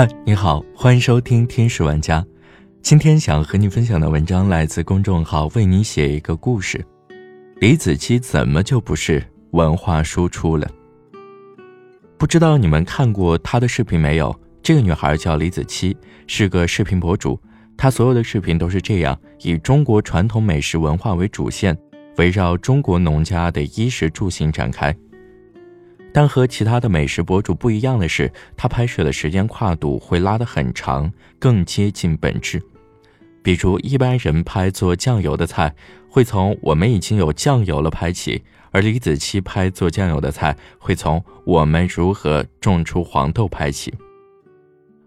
嗨，你好，欢迎收听天使玩家。今天想和你分享的文章来自公众号“为你写一个故事”。李子柒怎么就不是文化输出了？不知道你们看过她的视频没有？这个女孩叫李子柒，是个视频博主。她所有的视频都是这样，以中国传统美食文化为主线，围绕中国农家的衣食住行展开。但和其他的美食博主不一样的是，他拍摄的时间跨度会拉得很长，更接近本质。比如一般人拍做酱油的菜，会从我们已经有酱油了拍起；而李子柒拍做酱油的菜，会从我们如何种出黄豆拍起。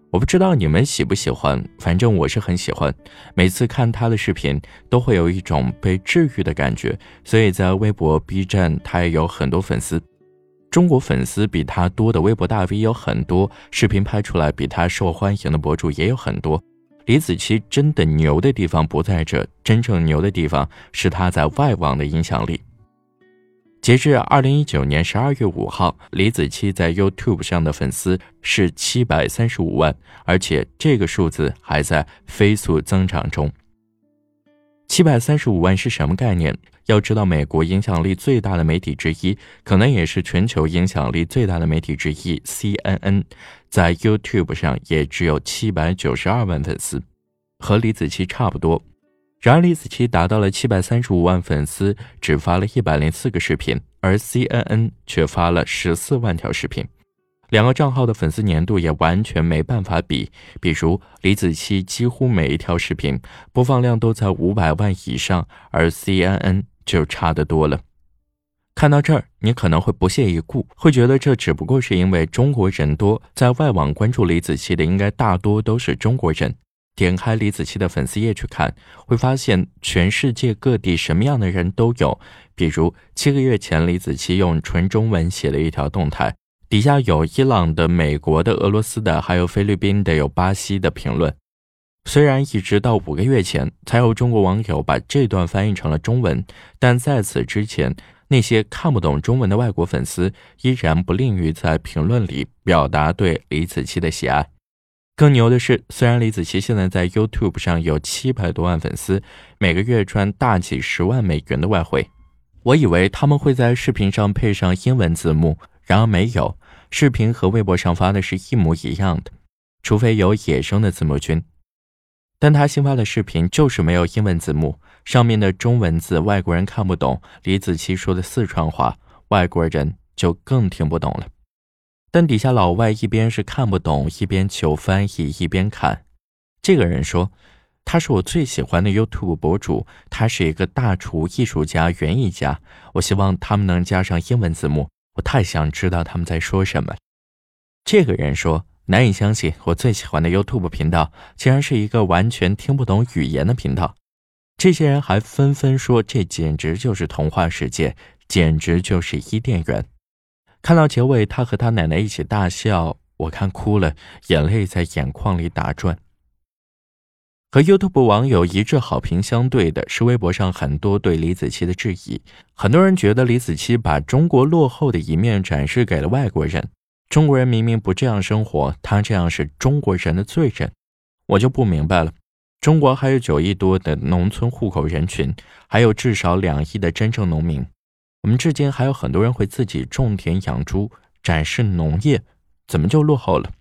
我不知道你们喜不喜欢，反正我是很喜欢。每次看他的视频，都会有一种被治愈的感觉。所以在微博、B 站，他也有很多粉丝。中国粉丝比他多的微博大 V 有很多，视频拍出来比他受欢迎的博主也有很多。李子柒真的牛的地方不在这，真正牛的地方是他在外网的影响力。截至二零一九年十二月五号，李子柒在 YouTube 上的粉丝是七百三十五万，而且这个数字还在飞速增长中。七百三十五万是什么概念？要知道，美国影响力最大的媒体之一，可能也是全球影响力最大的媒体之一，CNN，在 YouTube 上也只有七百九十二万粉丝，和李子柒差不多。然而，李子柒达到了七百三十五万粉丝，只发了一百零四个视频，而 CNN 却发了十四万条视频。两个账号的粉丝粘度也完全没办法比，比如李子柒几乎每一条视频播放量都在五百万以上，而 CNN 就差得多了。看到这儿，你可能会不屑一顾，会觉得这只不过是因为中国人多，在外网关注李子柒的应该大多都是中国人。点开李子柒的粉丝页去看，会发现全世界各地什么样的人都有。比如七个月前，李子柒用纯中文写了一条动态。底下有伊朗的、美国的、俄罗斯的，还有菲律宾的，有巴西的评论。虽然一直到五个月前才有中国网友把这段翻译成了中文，但在此之前，那些看不懂中文的外国粉丝依然不吝于在评论里表达对李子柒的喜爱。更牛的是，虽然李子柒现在在 YouTube 上有七百多万粉丝，每个月赚大几十万美元的外汇，我以为他们会在视频上配上英文字幕，然而没有。视频和微博上发的是一模一样的，除非有野生的字幕君。但他新发的视频就是没有英文字幕，上面的中文字外国人看不懂，李子柒说的四川话外国人就更听不懂了。但底下老外一边是看不懂，一边求翻译，一边看。这个人说：“他是我最喜欢的 YouTube 博主，他是一个大厨、艺术家、园艺家。我希望他们能加上英文字幕。”我太想知道他们在说什么。这个人说：“难以相信，我最喜欢的 YouTube 频道竟然是一个完全听不懂语言的频道。”这些人还纷纷说：“这简直就是童话世界，简直就是伊甸园。”看到结尾，他和他奶奶一起大笑，我看哭了，眼泪在眼眶里打转。和 YouTube 网友一致好评相对的是，微博上很多对李子柒的质疑。很多人觉得李子柒把中国落后的一面展示给了外国人，中国人明明不这样生活，他这样是中国人的罪人。我就不明白了，中国还有九亿多的农村户口人群，还有至少两亿的真正农民，我们至今还有很多人会自己种田养猪，展示农业，怎么就落后了？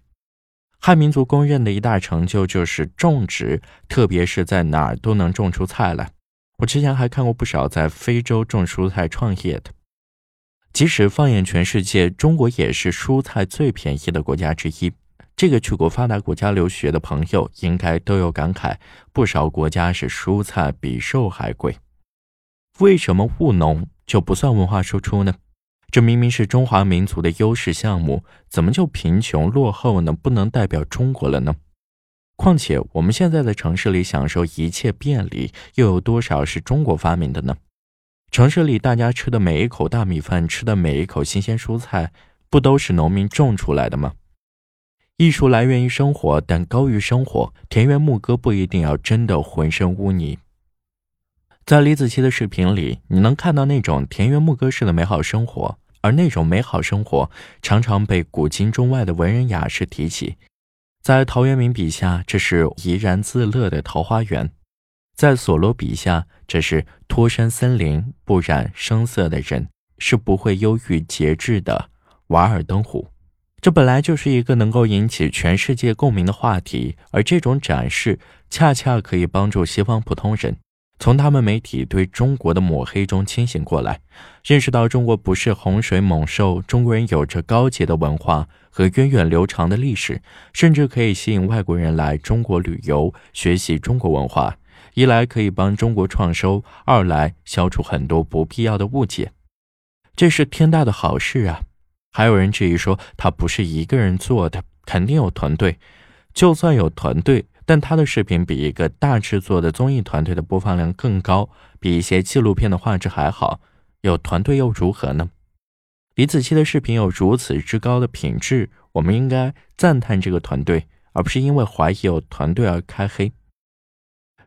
汉民族公认的一大成就就是种植，特别是在哪儿都能种出菜来。我之前还看过不少在非洲种蔬菜创业的。即使放眼全世界，中国也是蔬菜最便宜的国家之一。这个去过发达国家留学的朋友应该都有感慨：不少国家是蔬菜比肉还贵。为什么务农就不算文化输出呢？这明明是中华民族的优势项目，怎么就贫穷落后呢？不能代表中国了呢？况且我们现在的城市里享受一切便利，又有多少是中国发明的呢？城市里大家吃的每一口大米饭，吃的每一口新鲜蔬菜，不都是农民种出来的吗？艺术来源于生活，但高于生活。田园牧歌不一定要真的浑身污泥。在李子柒的视频里，你能看到那种田园牧歌式的美好生活。而那种美好生活，常常被古今中外的文人雅士提起。在陶渊明笔下，这是怡然自乐的桃花源；在索罗笔下，这是脱身森林、不染声色的人，是不会忧郁节制的瓦尔登湖。这本来就是一个能够引起全世界共鸣的话题，而这种展示恰恰可以帮助西方普通人。从他们媒体对中国的抹黑中清醒过来，认识到中国不是洪水猛兽，中国人有着高洁的文化和源远流长的历史，甚至可以吸引外国人来中国旅游学习中国文化。一来可以帮中国创收，二来消除很多不必要的误解，这是天大的好事啊！还有人质疑说他不是一个人做的，肯定有团队。就算有团队。但他的视频比一个大制作的综艺团队的播放量更高，比一些纪录片的画质还好。有团队又如何呢？李子柒的视频有如此之高的品质，我们应该赞叹这个团队，而不是因为怀疑有团队而开黑。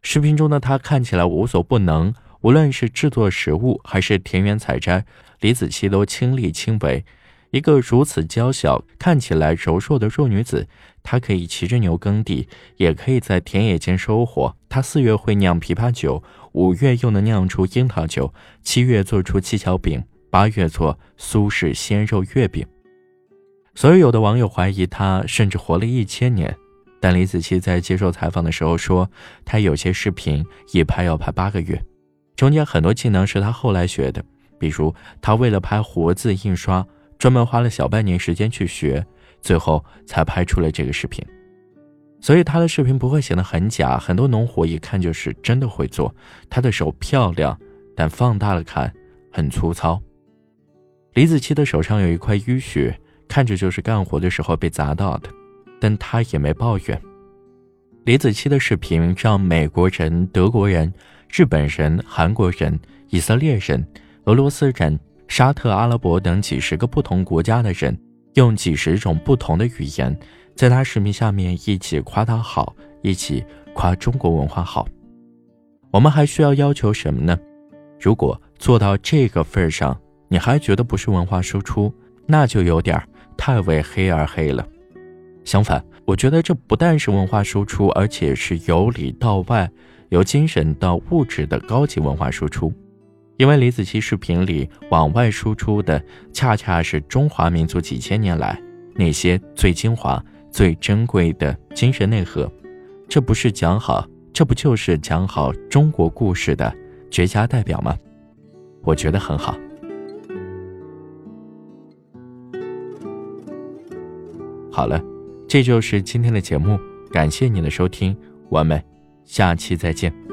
视频中的他看起来无所不能，无论是制作食物还是田园采摘，李子柒都亲力亲为。一个如此娇小、看起来柔弱的弱女子，她可以骑着牛耕地，也可以在田野间收获。她四月会酿枇杷酒，五月又能酿出樱桃酒，七月做出七巧饼，八月做苏式鲜肉月饼。所以，有的网友怀疑她甚至活了一千年。但李子柒在接受采访的时候说，她有些视频一拍要拍八个月，中间很多技能是她后来学的，比如她为了拍活字印刷。专门花了小半年时间去学，最后才拍出了这个视频。所以他的视频不会显得很假，很多农活一看就是真的会做。他的手漂亮，但放大了看很粗糙。李子柒的手上有一块淤血，看着就是干活的时候被砸到的，但他也没抱怨。李子柒的视频让美国人、德国人、日本人、韩国人、以色列人、俄罗斯人。沙特阿拉伯等几十个不同国家的人，用几十种不同的语言，在他视频下面一起夸他好，一起夸中国文化好。我们还需要要求什么呢？如果做到这个份上，你还觉得不是文化输出，那就有点太为黑而黑了。相反，我觉得这不但是文化输出，而且是由里到外，由精神到物质的高级文化输出。因为李子柒视频里往外输出的，恰恰是中华民族几千年来那些最精华、最珍贵的精神内核，这不是讲好，这不就是讲好中国故事的绝佳代表吗？我觉得很好。好了，这就是今天的节目，感谢你的收听，我们下期再见。